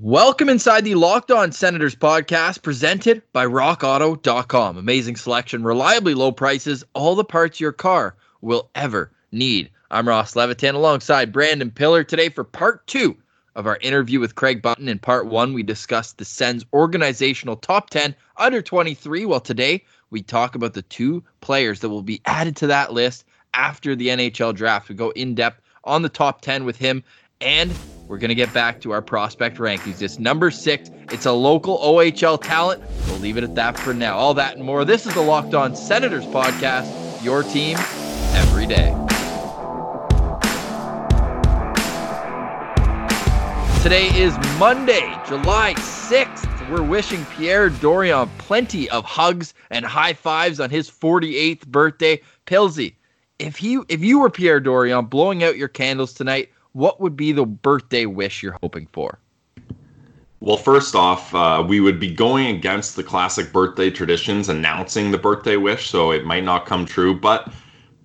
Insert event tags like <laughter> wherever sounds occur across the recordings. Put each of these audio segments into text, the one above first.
Welcome inside the Locked On Senators podcast presented by rockauto.com. Amazing selection, reliably low prices, all the parts your car will ever need. I'm Ross Levitan alongside Brandon Pillar today for part two of our interview with Craig Button. In part one, we discussed the Sens organizational top 10 under 23. Well, today we talk about the two players that will be added to that list after the NHL draft. We go in depth on the top 10 with him and we're going to get back to our prospect rankings. It's number six. It's a local OHL talent. We'll leave it at that for now. All that and more. This is the Locked On Senators podcast, your team every day. Today is Monday, July 6th. We're wishing Pierre Dorion plenty of hugs and high fives on his 48th birthday. Pilsy, if he if you were Pierre Dorion blowing out your candles tonight, what would be the birthday wish you're hoping for? Well, first off, uh, we would be going against the classic birthday traditions, announcing the birthday wish, so it might not come true. But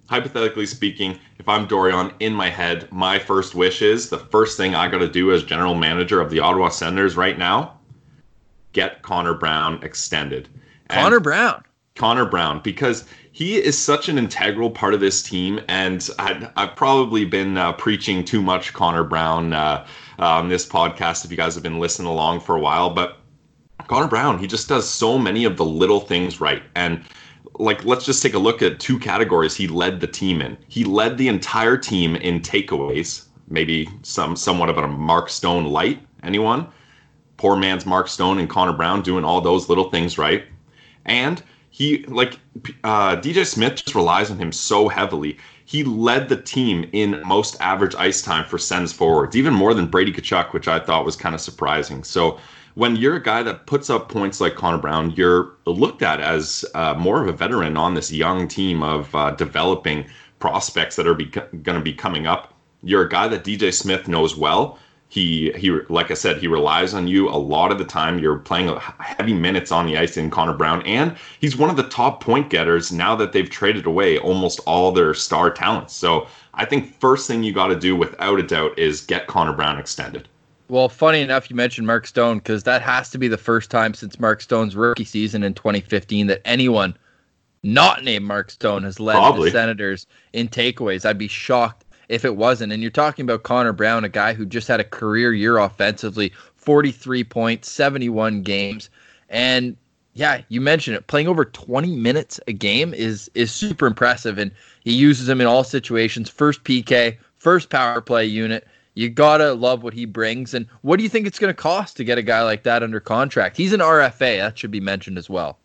hypothetically speaking, if I'm Dorion in my head, my first wish is the first thing I got to do as general manager of the Ottawa Senators right now get Connor Brown extended. Connor and Brown. Connor Brown, because he is such an integral part of this team, and i have probably been uh, preaching too much Connor Brown uh, on this podcast. If you guys have been listening along for a while, but Connor Brown, he just does so many of the little things right, and like let's just take a look at two categories he led the team in. He led the entire team in takeaways, maybe some somewhat of a Mark Stone light. Anyone? Poor man's Mark Stone and Connor Brown doing all those little things right, and he like uh, DJ Smith just relies on him so heavily. He led the team in most average ice time for Sens forwards, even more than Brady Tkachuk, which I thought was kind of surprising. So when you're a guy that puts up points like Connor Brown, you're looked at as uh, more of a veteran on this young team of uh, developing prospects that are be- going to be coming up. You're a guy that DJ Smith knows well he he like I said, he relies on you a lot of the time. You're playing heavy minutes on the ice in Connor Brown, and he's one of the top point getters now that they've traded away almost all their star talents. So I think first thing you got to do, without a doubt, is get Connor Brown extended. Well, funny enough, you mentioned Mark Stone because that has to be the first time since Mark Stone's rookie season in 2015 that anyone not named Mark Stone has led Probably. the Senators in takeaways. I'd be shocked if it wasn't. And you're talking about Connor Brown, a guy who just had a career year offensively 43 points, 71 games. And yeah, you mentioned it. Playing over 20 minutes a game is is super impressive, and he uses him in all situations. First PK, first power play unit. You gotta love what he brings. And what do you think it's to cost to get a guy like that under contract? He's an RFA. That should be mentioned as well.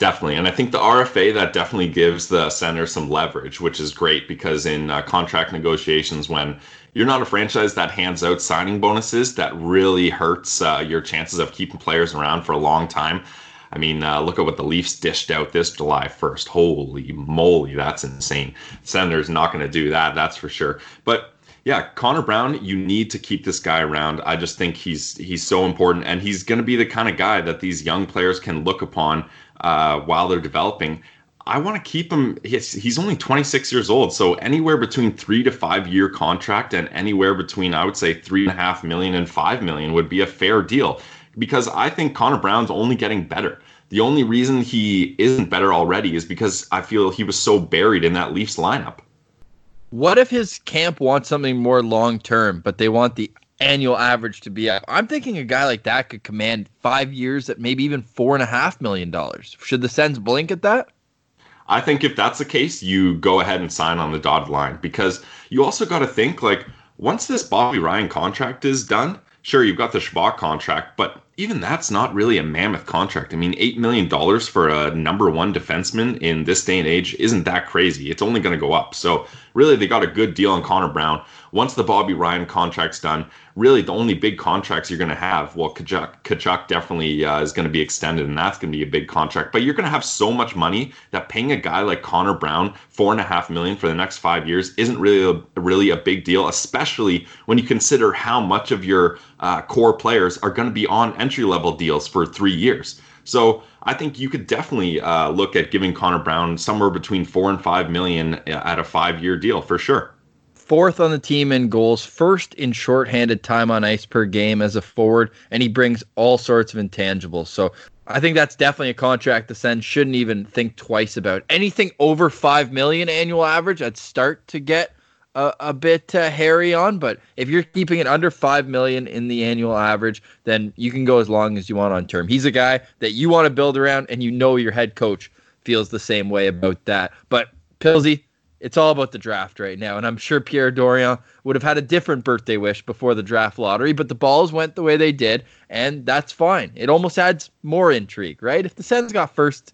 Definitely. And I think the RFA that definitely gives the center some leverage, which is great because in uh, contract negotiations, when you're not a franchise that hands out signing bonuses, that really hurts uh, your chances of keeping players around for a long time. I mean, uh, look at what the Leafs dished out this July 1st. Holy moly, that's insane. Senators not going to do that, that's for sure. But yeah, Connor Brown, you need to keep this guy around. I just think he's he's so important, and he's going to be the kind of guy that these young players can look upon uh, while they're developing. I want to keep him. He's, he's only 26 years old, so anywhere between three to five year contract and anywhere between I would say three and a half million and five million would be a fair deal because I think Connor Brown's only getting better. The only reason he isn't better already is because I feel he was so buried in that Leafs lineup. What if his camp wants something more long term, but they want the annual average to be. I'm thinking a guy like that could command five years at maybe even four and a half million dollars. Should the Sens blink at that? I think if that's the case, you go ahead and sign on the dotted line because you also got to think like once this Bobby Ryan contract is done, sure you've got the Chabot contract, but even that's not really a mammoth contract. I mean, $8 million for a number one defenseman in this day and age isn't that crazy. It's only going to go up. So, really, they got a good deal on Connor Brown. Once the Bobby Ryan contract's done, really the only big contracts you're going to have, well, Tkachuk, Tkachuk definitely uh, is going to be extended, and that's going to be a big contract. But you're going to have so much money that paying a guy like Connor Brown four and a half million for the next five years isn't really a, really a big deal, especially when you consider how much of your uh, core players are going to be on entry level deals for three years. So I think you could definitely uh, look at giving Connor Brown somewhere between four and five million uh, at a five year deal for sure fourth on the team in goals, first in shorthanded time on ice per game as a forward, and he brings all sorts of intangibles. So I think that's definitely a contract the Sens shouldn't even think twice about. Anything over five million annual average, I'd start to get a, a bit uh, hairy on. But if you're keeping it under five million in the annual average, then you can go as long as you want on term. He's a guy that you want to build around, and you know your head coach feels the same way about that. But Pilsy, it's all about the draft right now. And I'm sure Pierre Dorion would have had a different birthday wish before the draft lottery, but the balls went the way they did, and that's fine. It almost adds more intrigue, right? If the Sens got first,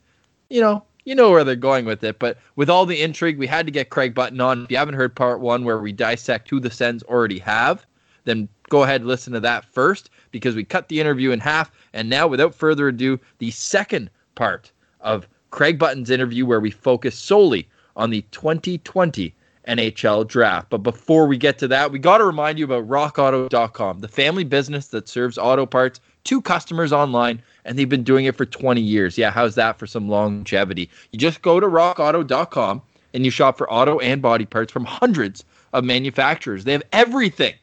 you know, you know where they're going with it. But with all the intrigue, we had to get Craig Button on. If you haven't heard part one where we dissect who the Sens already have, then go ahead and listen to that first because we cut the interview in half. And now, without further ado, the second part of Craig Button's interview where we focus solely on the 2020 NHL draft. But before we get to that, we got to remind you about rockauto.com, the family business that serves auto parts to customers online, and they've been doing it for 20 years. Yeah, how's that for some longevity? You just go to rockauto.com and you shop for auto and body parts from hundreds of manufacturers. They have everything.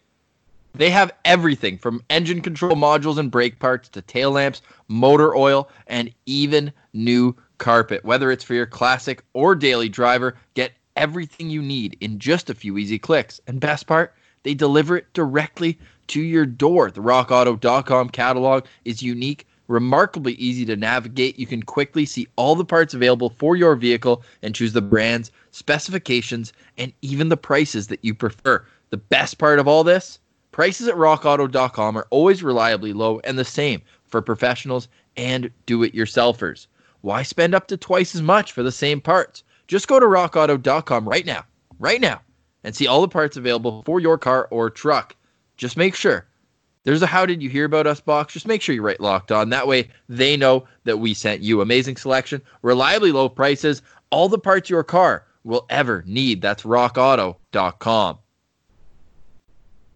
They have everything from engine control modules and brake parts to tail lamps, motor oil, and even new carpet. Whether it's for your classic or daily driver, get everything you need in just a few easy clicks. And best part, they deliver it directly to your door. The rockauto.com catalog is unique, remarkably easy to navigate. You can quickly see all the parts available for your vehicle and choose the brands, specifications, and even the prices that you prefer. The best part of all this? Prices at rockauto.com are always reliably low and the same for professionals and do it yourselfers. Why spend up to twice as much for the same parts? Just go to rockauto.com right now, right now, and see all the parts available for your car or truck. Just make sure. There's a how did you hear about us box. Just make sure you write locked on. That way they know that we sent you. Amazing selection, reliably low prices, all the parts your car will ever need. That's rockauto.com.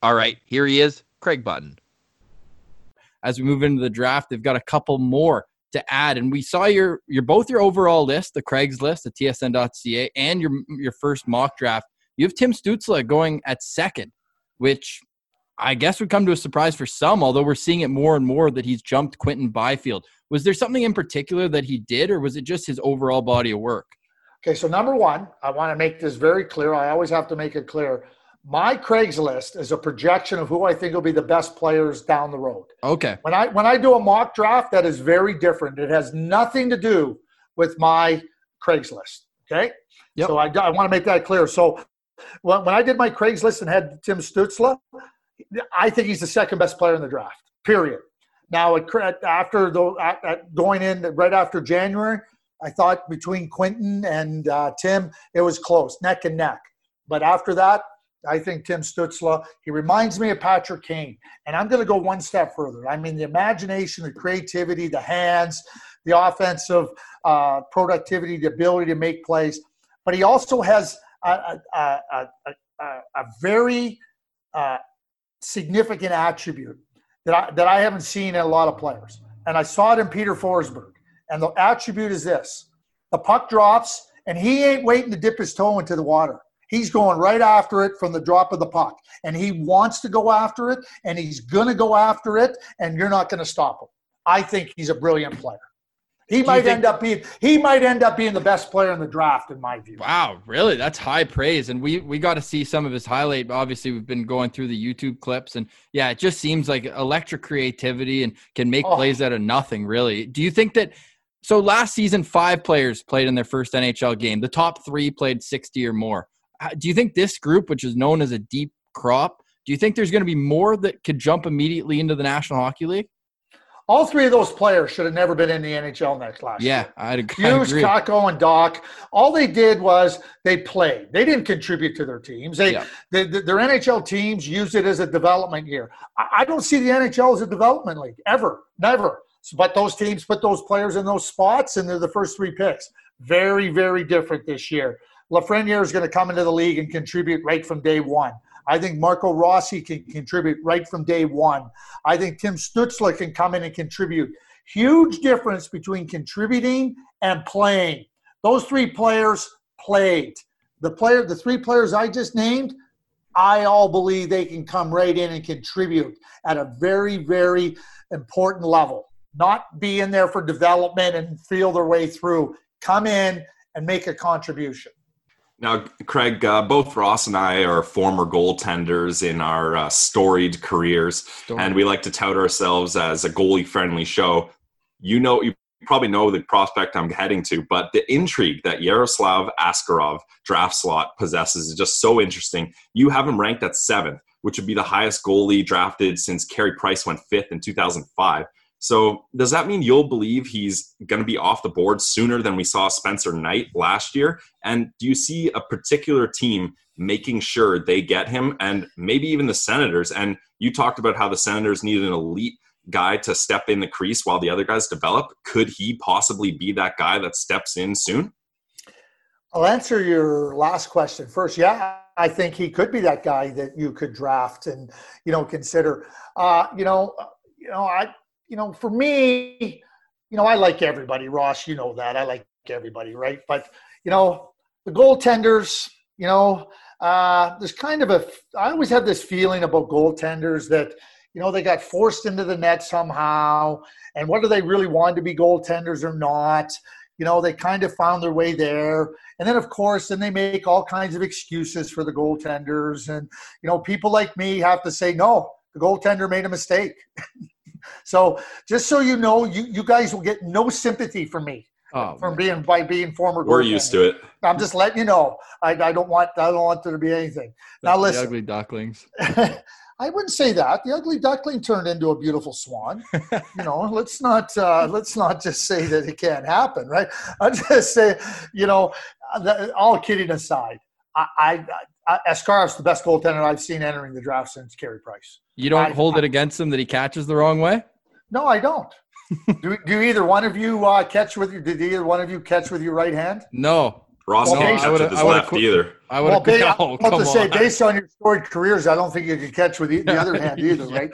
All right, here he is, Craig Button. As we move into the draft, they've got a couple more to add. And we saw your your both your overall list, the Craigslist, the TSN.ca, and your your first mock draft. You have Tim Stützle going at second, which I guess would come to a surprise for some, although we're seeing it more and more that he's jumped Quinton Byfield. Was there something in particular that he did, or was it just his overall body of work? Okay, so number one, I want to make this very clear. I always have to make it clear my Craigslist is a projection of who I think will be the best players down the road. Okay. When I when I do a mock draft, that is very different. It has nothing to do with my Craigslist. Okay. Yep. So I, I want to make that clear. So when, when I did my Craigslist and had Tim Stützle, I think he's the second best player in the draft. Period. Now, after the going in right after January, I thought between Quinton and uh, Tim, it was close, neck and neck. But after that, I think Tim Stützle, he reminds me of Patrick Kane. And I'm going to go one step further. I mean, the imagination, the creativity, the hands, the offensive uh, productivity, the ability to make plays. But he also has a, a, a, a very uh, significant attribute that I, that I haven't seen in a lot of players. And I saw it in Peter Forsberg. And the attribute is this the puck drops, and he ain't waiting to dip his toe into the water. He's going right after it from the drop of the puck. And he wants to go after it, and he's going to go after it, and you're not going to stop him. I think he's a brilliant player. He might think, end up being he might end up being the best player in the draft in my view. Wow, really? That's high praise. And we we got to see some of his highlight. Obviously, we've been going through the YouTube clips and yeah, it just seems like electric creativity and can make oh. plays out of nothing, really. Do you think that so last season five players played in their first NHL game. The top 3 played 60 or more do you think this group, which is known as a deep crop, do you think there's going to be more that could jump immediately into the National Hockey League? All three of those players should have never been in the NHL next last yeah, year. I'd agree. Hughes, Kakko, and Dach. All they did was they played. They didn't contribute to their teams. They, yeah. they, their NHL teams used it as a development year. I don't see the NHL as a development league ever, never. But those teams put those players in those spots, and they're the first three picks. Very, very different this year. Lafreniere is going to come into the league and contribute right from day one. I think Marco Rossi can contribute right from day one. I think Tim Stützle can come in and contribute. Huge difference between contributing and playing. Those three players played. The player, the three players I just named, I all believe they can come right in and contribute at a very, very important level. Not be in there for development and feel their way through. Come in and make a contribution. Now, Craig, uh, both Ross and I are former goaltenders in our uh, storied careers, Story. and we like to tout ourselves as a goalie-friendly show. You know, you probably know the prospect I'm heading to, but the intrigue that Yaroslav Askarov draft slot possesses is just so interesting. You have him ranked at seventh, which would be the highest goalie drafted since Carey Price went fifth in 2005. So does that mean you'll believe he's going to be off the board sooner than we saw Spencer Knight last year? And do you see a particular team making sure they get him and maybe even the Senators? And you talked about how the Senators need an elite guy to step in the crease while the other guys develop. Could he possibly be that guy that steps in soon? I'll answer your last question first. Yeah, I think he could be that guy that you could draft and you know consider. Uh, you know, you know, I you know, for me, you know, I like everybody, Ross. You know that I like everybody, right? But you know, the goaltenders, you know, uh, there's kind of a. I always have this feeling about goaltenders that you know they got forced into the net somehow, and whether they really wanted to be goaltenders or not, you know, they kind of found their way there. And then, of course, then they make all kinds of excuses for the goaltenders, and you know, people like me have to say no. The goaltender made a mistake. <laughs> So just so you know, you, you guys will get no sympathy from me. Oh, from man. being by being former. We're used to it. I'm just letting you know. I, I don't want I don't want there to be anything. Now the listen, ugly ducklings. <laughs> I wouldn't say that. The ugly duckling turned into a beautiful swan. <laughs> you know, let's not uh, let's not just say that it can't happen, right? <laughs> I just say, you know, all kidding aside, I, I, I Askarov's the best goaltender I've seen entering the draft since Carey Price. You don't I, hold I, it against him that he catches the wrong way? No, I don't. <laughs> do, do either one of you uh, catch with your? Did either one of you catch with your right hand? No. Ross well, can't catch with his left qu- either. I would well, ba- oh, <laughs> I to say, based on your storied careers, I don't think you could catch with the, the other <laughs> hand either, yeah, right?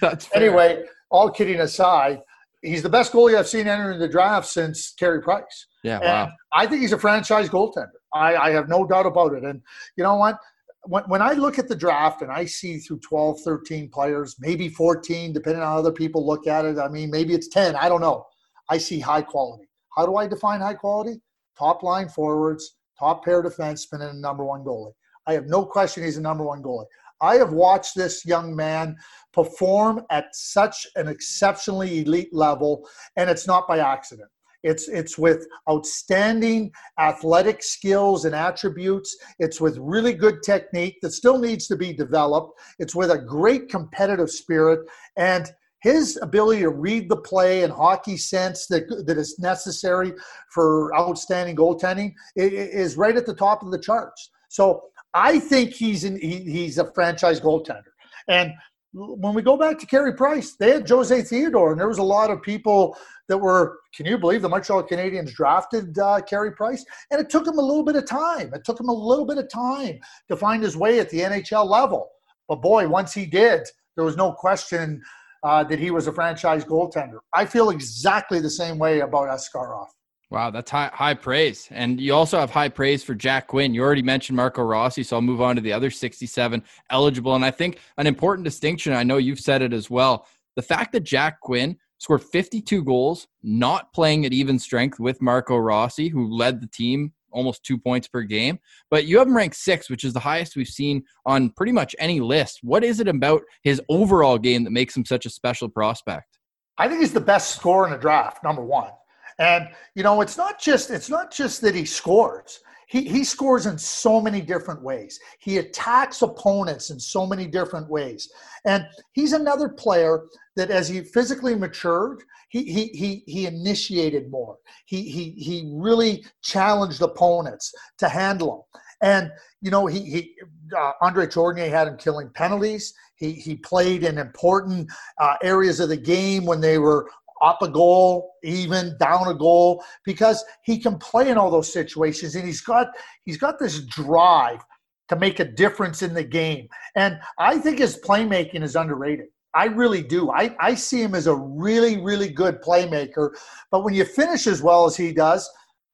But anyway, all kidding aside, he's the best goalie I've seen entering the draft since Carey Price. Yeah, and wow. I think he's a franchise goaltender. I, I have no doubt about it. And you know what? when, when I look at the draft and I see through 12, 13 players, maybe 14, depending on how other people look at it, I mean, maybe it's 10, I don't know. I see high quality. How do I define high quality? Top line forwards, top pair defensemen, and a number one goalie. I have no question he's a number one goalie. I have watched this young man perform at such an exceptionally elite level, and it's not by accident. It's, it's with outstanding athletic skills and attributes. It's with really good technique that still needs to be developed. It's with a great competitive spirit. And his ability to read the play and hockey sense that, that is necessary for outstanding goaltending is right at the top of the charts. So I think he's in, he, he's a franchise goaltender. And when we go back to Carey Price, they had Jose Theodore, and there was a lot of people that were, can you believe the Montreal Canadiens drafted uh, Carey Price? And it took him a little bit of time. It took him a little bit of time to find his way at the NHL level. But boy, once he did, there was no question uh, that he was a franchise goaltender. I feel exactly the same way about Askarov. Wow, that's high high praise. And you also have high praise for Jack Quinn. You already mentioned Marco Rossi, so I'll move on to the other 67 eligible. And I think an important distinction, I know you've said it as well. The fact that Jack Quinn scored 52 goals, not playing at even strength with Marco Rossi, who led the team almost two points per game. But you have him ranked six, which is the highest we've seen on pretty much any list. What is it about his overall game that makes him such a special prospect? I think he's the best scorer in the draft, number one. And you know, it's not just it's not just that he scores. He, he scores in so many different ways. He attacks opponents in so many different ways. And he's another player that as he physically matured, he, he, he, he initiated more. He, he, he really challenged opponents to handle them. And, you know, he, he uh, Andre Tourigny had him killing penalties. He, he played in important uh, areas of the game when they were up a goal, even down a goal, because he can play in all those situations, and he's got he's got this drive to make a difference in the game. And I think his playmaking is underrated. I really do. I, I see him as a really, really good playmaker. But when you finish as well as he does,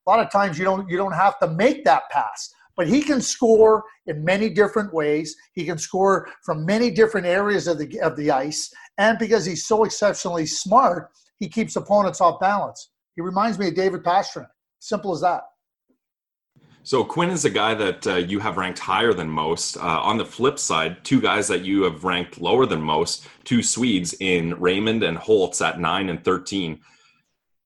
a lot of times you don't you don't have to make that pass. but he can score in many different ways. He can score from many different areas of the of the ice, and because he's so exceptionally smart, he keeps opponents off balance. He reminds me of David Pastrnak. Simple as that. So Quinn is a guy that uh, you have ranked higher than most. Uh, on the flip side, two guys that you have ranked lower than most, two Swedes in Raymond and Holtz at nine and thirteen.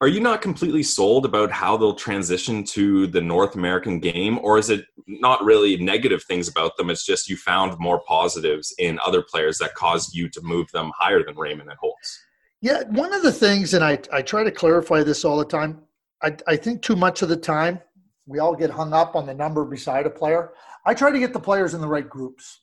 Are you not completely sold about how they'll transition to the North American game, or is it not really negative things about them? It's just you found more positives in other players that caused you to move them higher than Raymond and Holtz. Yeah, one of the things, and I, I try to clarify this all the time. I, I think too much of the time we all get hung up on the number beside a player. I try to get the players in the right groups.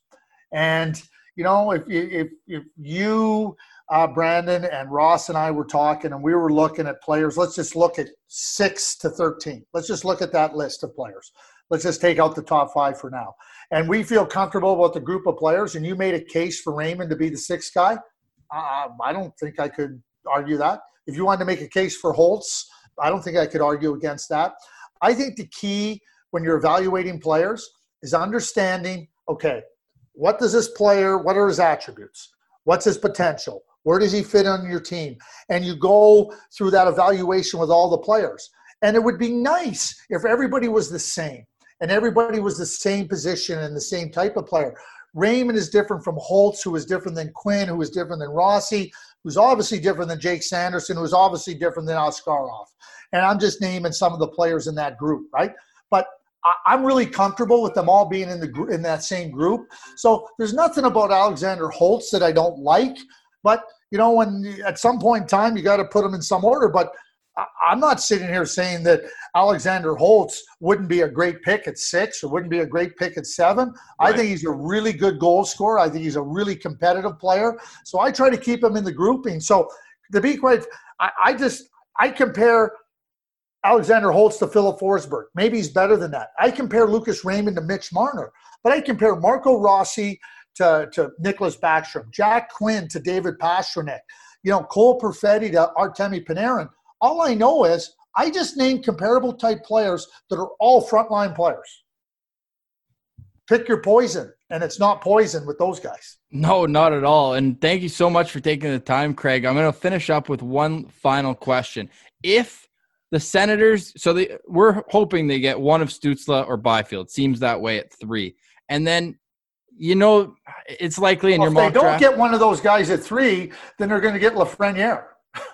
And, you know, if, if, if you, uh, Brandon and Ross and I were talking and we were looking at players, let's just look at six to 13. Let's just look at that list of players. Let's just take out the top five for now. And we feel comfortable about the group of players. And you made a case for Raymond to be the sixth guy. Uh, I don't think I could argue that. If you wanted to make a case for Holtz, I don't think I could argue against that. I think the key when you're evaluating players is understanding okay, what does this player, what are his attributes? What's his potential? Where does he fit on your team? And you go through that evaluation with all the players. And it would be nice if everybody was the same and everybody was the same position and the same type of player. Raymond is different from Holtz, who is different than Quinn, who is different than Rossi, who's obviously different than Jake Sanderson, who's obviously different than Askarov. And I'm just naming some of the players in that group, right? But I'm really comfortable with them all being in the in that same group. So there's nothing about Alexander Holtz that I don't like. But you know, when at some point in time you got to put them in some order. But I'm not sitting here saying that Alexander Holtz wouldn't be a great pick at six or wouldn't be a great pick at seven. Right. I think he's a really good goal scorer. I think he's a really competitive player. So I try to keep him in the grouping. So to be quite, I, I just I compare Alexander Holtz to Filip Forsberg. Maybe he's better than that. I compare Lucas Raymond to Mitch Marner, but I compare Marco Rossi to, to Nicklas Backstrom, Jack Quinn to David Pastrnak, you know, Cole Perfetti to Artemi Panarin. All I know is I just named comparable type players that are all frontline players. Pick your poison, and it's not poison with those guys. No, not at all. And thank you so much for taking the time, Craig. I'm going to finish up with one final question. If the Senators, so they, we're hoping they get one of Stützle or Byfield. Seems that way at three. And then you know, it's likely in well, your if they don't draft, get one of those guys at three, then they're going to get Lafreniere.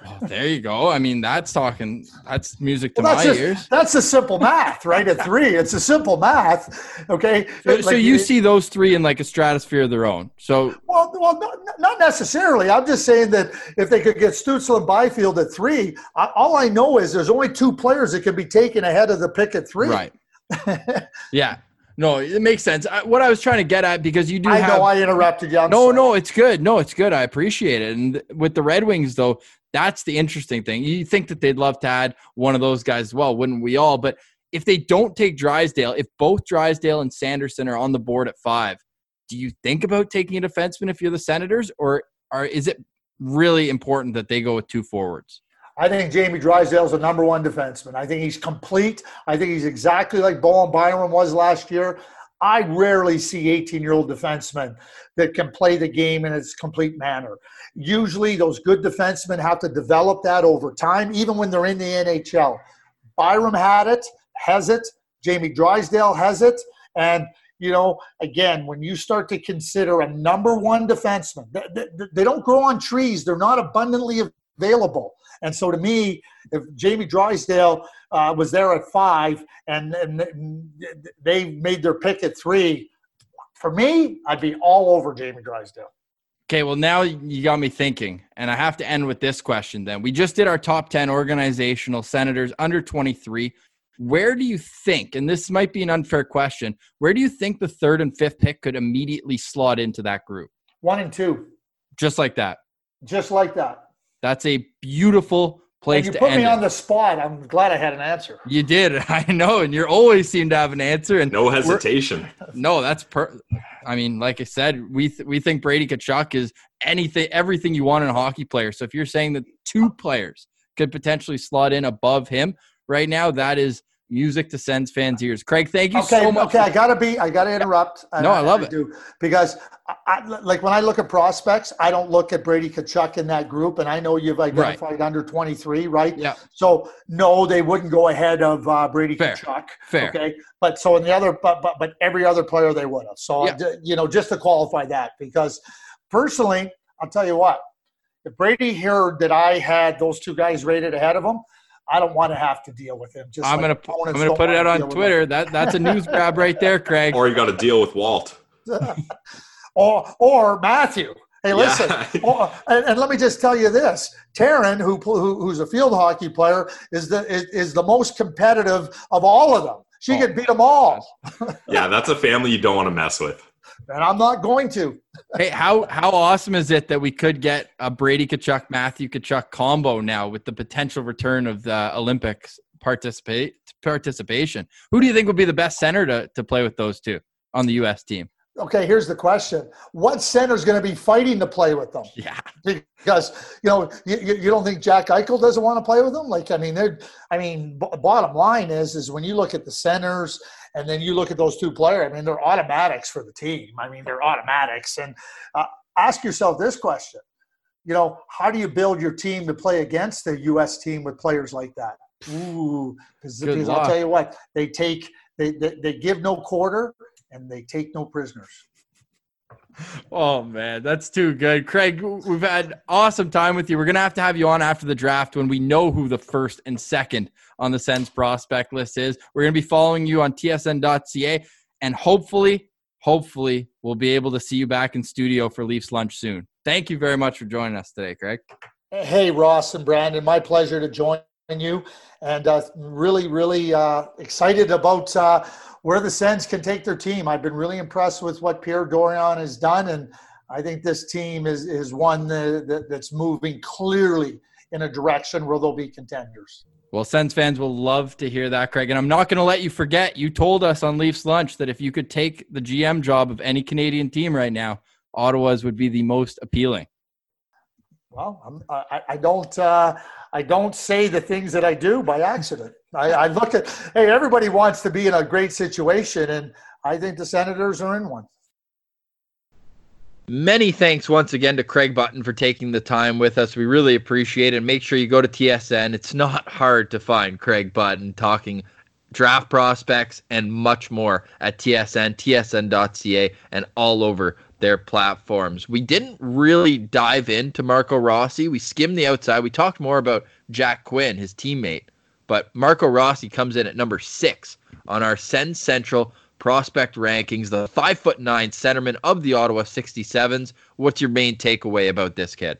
Well, there you go. I mean, that's talking. That's music to well, my just, ears. That's a simple math, right? At three, it's a simple math. Okay. So, like, so you it, see those three in like a stratosphere of their own. So well, well, not, not necessarily. I'm just saying that if they could get Stützle and Byfield at three, I, all I know is there's only two players that can be taken ahead of the pick at three. Right. <laughs> yeah. No, it makes sense. I, what I was trying to get at because you do. I have, know I interrupted you. I'm no, sorry. no, it's good. No, it's good. I appreciate it. And with the Red Wings, though, that's the interesting thing. You think that they'd love to add one of those guys as well, wouldn't we all? But if they don't take Drysdale, if both Drysdale and Sanderson are on the board at five, do you think about taking a defenseman if you're the Senators, or are is it really important that they go with two forwards? I think Jamie Drysdale's the number one defenseman. I think he's complete. I think he's exactly like Bowen Byram was last year. I rarely see 18 year old defensemen that can play the game in its complete manner. Usually, those good defensemen have to develop that over time, even when they're in the NHL. Byram had it, has it. Jamie Drysdale has it. And, you know, again, when you start to consider a number one defenseman, they, they, they don't grow on trees, they're not abundantly available. And so to me, if Jamie Drysdale uh, was there at five and, and they made their pick at three, for me, I'd be all over Jamie Drysdale. Okay, well, now you got me thinking, and I have to end with this question then. We just did our top 10 organizational senators under 23. Where do you think, and this might be an unfair question, where do you think the third and fifth pick could immediately slot into that group? One and two. Just like that. Just like that. That's a beautiful place and you put me it. on the spot. I'm glad I had an answer. You did. <laughs> I know, and you always seem to have an answer. And no hesitation. No, that's per. I mean, like I said, we th- we think Brady Tkachuk is anything, everything you want in a hockey player. So if you're saying that two players could potentially slot in above him right now, that is music to Sens fans' ears. Craig, thank you okay, so much. Okay, I gotta be, I gotta interrupt. No, I, I love I it. Do, because, I, I, like when I look at prospects, I don't look at Brady Tkachuk in that group, and I know you've identified right. under 23, right? Yeah. So no, they wouldn't go ahead of uh, Brady Fair. Tkachuk. Fair. Okay, but so in the other, but but but every other player they would have. So yeah. you know, just to qualify that, because personally, I'll tell you what, if Brady heard that I had those two guys rated ahead of him. I don't want to have to deal with him. Just I'm like gonna I'm gonna put it out on Twitter. That that's a news grab right there, Craig. Or you got to deal with Walt. <laughs> or or Matthew. Hey, listen, yeah. or, and, and, let me just tell you this: Taryn, who, who, who's a field hockey player, is the is, is the most competitive of all of them. She oh. could beat them all. yeah, that's a family you don't want to mess with and I'm not going to. hey, how how awesome is it that we could get a Brady Tkachuk Matthew Tkachuk combo now with the potential return of the Olympics participate participation? Who do you think would be the best center to to play with those two on the U.S. team? Okay, here's the question: What center is going to be fighting to play with them? Yeah, because you know you, you don't think Jack Eichel doesn't want to play with them. Like I mean, they're I mean, b- bottom line is is when you look at the centers and then you look at those two players, I mean, they're automatics for the team. I mean, they're automatics. And uh, ask yourself this question you know, how do you build your team to play against the U.S. team with players like that? Ooh, because I'll tell you what, they take, they, they, they give no quarter and they take no prisoners. Oh man, that's too good. Craig, we've had awesome time with you. We're gonna have to have you on after the draft when we know who the first and second on the Sens prospect list is. We're gonna be following you on tsn.ca and hopefully, hopefully we'll be able to see you back in studio for Leafs lunch soon. Thank you very much for joining us today, Craig. Hey Ross and Brandon, my pleasure to join you and uh, really, really uh, excited about uh, where the Sens can take their team. I've been really impressed with what Pierre Dorion has done, and I think this team is is one that, that, that's moving clearly in a direction where they'll be contenders. Well, Sens fans will love to hear that, Craig. And I'm not going to let you forget. You told us on Leafs Lunch that if you could take the GM job of any Canadian team right now, Ottawa's would be the most appealing. Well, I, I don't. Uh, I don't say the things that I do by accident. I, I look at, hey, everybody wants to be in a great situation, and I think the Senators are in one. Many thanks once again to Craig Button for taking the time with us. We really appreciate it. Make sure you go to TSN. It's not hard to find Craig Button talking draft prospects and much more at TSN, tsn.ca, and all over their platforms. We didn't really dive into Marco Rossi. We skimmed the outside. We talked more about Jack Quinn, his teammate. But Marco Rossi comes in at number six on our Sens Central prospect rankings, the five foot nine centerman of the Ottawa 67s. What's your main takeaway about this kid?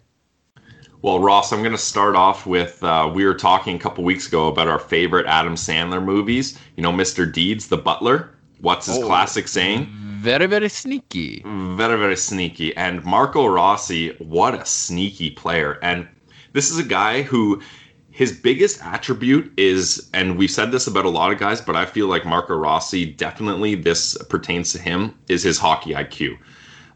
Well, Ross, I'm going to start off with uh, we were talking a couple weeks ago about our favorite Adam Sandler movies. You know, Mr. Deeds, the butler. What's his oh. classic saying? very, very sneaky. Very, very sneaky. And Marco Rossi, what a sneaky player. And this is a guy who his biggest attribute is, and we've said this about a lot of guys, but I feel like Marco Rossi definitely this pertains to him, is his hockey IQ.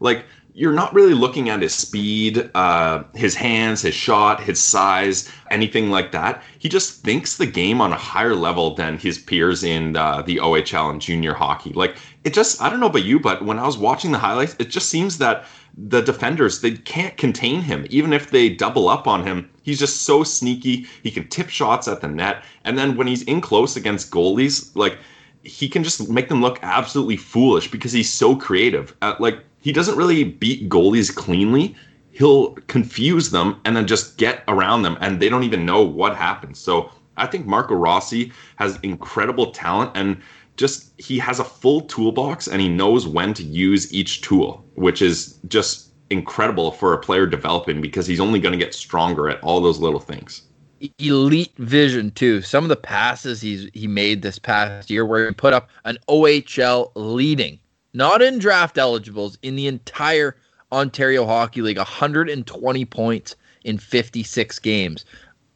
Like, you're not really looking at his speed, uh, his hands, his shot, his size, anything like that. He just thinks the game on a higher level than his peers in uh, the OHL and junior hockey. Like it just, I don't know about you, but when I was watching the highlights, it just seems that the defenders they can't contain him. Even if they double up on him, he's just so sneaky. He can tip shots at the net, and then when he's in close against goalies, like he can just make them look absolutely foolish because he's so creative. Uh, like he doesn't really beat goalies cleanly. He'll confuse them and then just get around them, and they don't even know what happened. So I think Marco Rossi has incredible talent and just he has a full toolbox and he knows when to use each tool, which is just incredible for a player developing because he's only going to get stronger at all those little things. Elite vision too. Some of the passes he's he made this past year where he put up an OHL leading not in draft eligibles, in the entire Ontario Hockey League, 120 points in 56 games.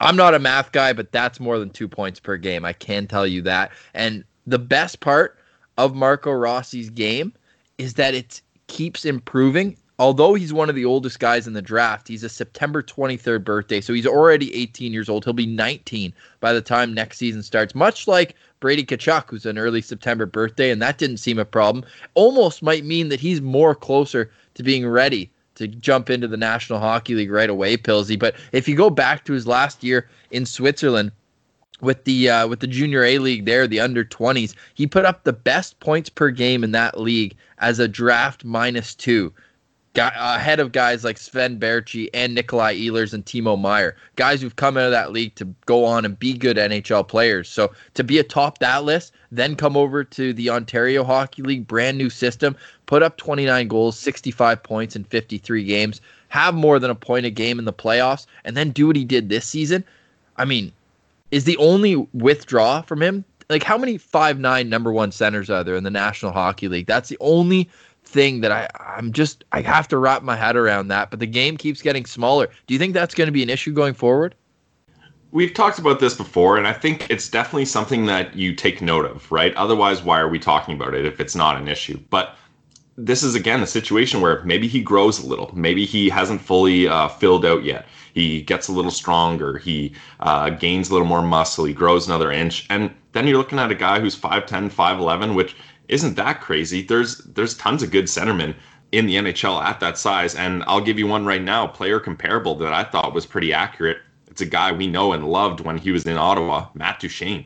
I'm not a math guy, but that's more than two points per game. I can tell you that. And the best part of Marco Rossi's game is that it keeps improving although he's one of the oldest guys in the draft, he's a September 23rd birthday. So he's already 18 years old. He'll be 19 by the time next season starts, much like Brady Tkachuk, who's an early September birthday, and that didn't seem a problem. Almost might mean that he's more closer to being ready to jump into the National Hockey League right away, Pilsy. But if you go back to his last year in Switzerland, with the uh, with the junior A league there, the under 20s, he put up the best points per game in that league as a draft minus two guy, ahead of guys like Sven Baertschi and Nikolai Ehlers and Timo Meier, guys who've come out of that league to go on and be good NHL players. So to be atop that list, then come over to the Ontario Hockey League, brand new system, put up 29 goals, 65 points in 53 games, have more than a point a game in the playoffs, and then do what he did this season. I mean, is the only withdraw from him like how many five nine number one centers are there in the National Hockey League? That's the only thing that I I'm just I have to wrap my head around that. But the game keeps getting smaller. Do you think that's going to be an issue going forward? We've talked about this before, and I think it's definitely something that you take note of, right? Otherwise, why are we talking about it if it's not an issue? But this is again a situation where maybe he grows a little, maybe he hasn't fully uh, filled out yet. He gets a little stronger, he uh, gains a little more muscle, he grows another inch, and then you're looking at a guy who's 5'10, 5'11, which isn't that crazy. There's there's tons of good centermen in the NHL at that size, and I'll give you one right now, player comparable that I thought was pretty accurate. It's a guy we know and loved when he was in Ottawa, Matt Duchene.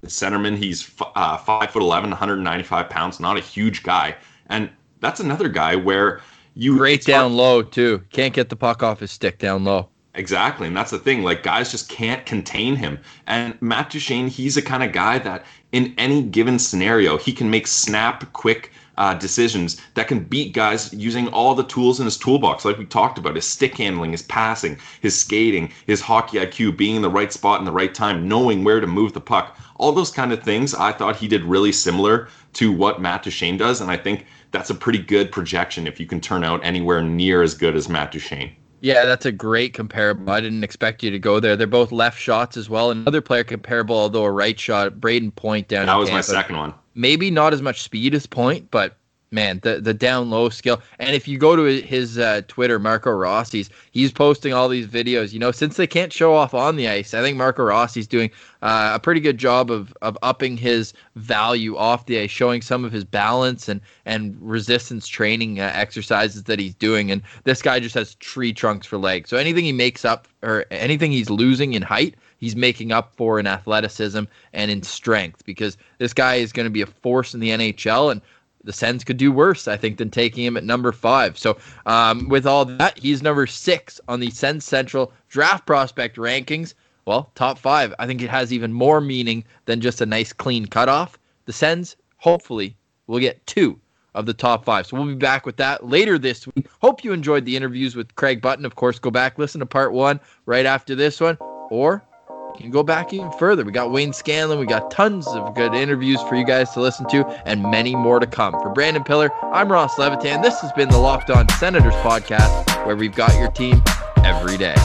The centerman, he's uh, five foot 11, 195 pounds, not a huge guy, and that's another guy where you great down low too. Can't get the puck off his stick down low. Exactly. And that's the thing. Like, guys just can't contain him. And Matt Duchene, he's a kind of guy that in any given scenario, he can make snap, quick uh, decisions that can beat guys using all the tools in his toolbox. Like we talked about his stick handling, his passing, his skating, his hockey IQ, being in the right spot in the right time, knowing where to move the puck. All those kind of things I thought he did really similar to what Matt Duchene does. And I think that's a pretty good projection if you can turn out anywhere near as good as Matt Duchene. Yeah, that's a great comparable. I didn't expect you to go there. They're both left shots as well. Another player comparable, although a right shot, Brayden Point down. That was Tampa. my second one. Maybe not as much speed as Point, but man, the the down low skill. And if you go to his uh, Twitter, Marco Rossi's, he's posting all these videos. You know, since they can't show off on the ice, I think Marco Rossi's doing uh, a pretty good job of of upping his value off the ice, showing some of his balance and and resistance training uh, exercises that he's doing. And this guy just has tree trunks for legs. So anything he makes up or anything he's losing in height, he's making up for in athleticism and in strength because this guy is going to be a force in the NHL and the Sens could do worse, I think, than taking him at number five. So, um, with all that, he's number six on the Sens Central draft prospect rankings. Well, top five. I think it has even more meaning than just a nice clean cutoff. The Sens, hopefully, will get two of the top five. So we'll be back with that later this week. Hope you enjoyed the interviews with Craig Button. Of course, go back, listen to part one right after this one, or can go back even further. We got Wayne Scanlan. We got tons of good interviews for you guys to listen to, and many more to come. For Brandon Pillar, I'm Ross Levitan. This has been the Locked On Senators podcast, where we've got your team every day.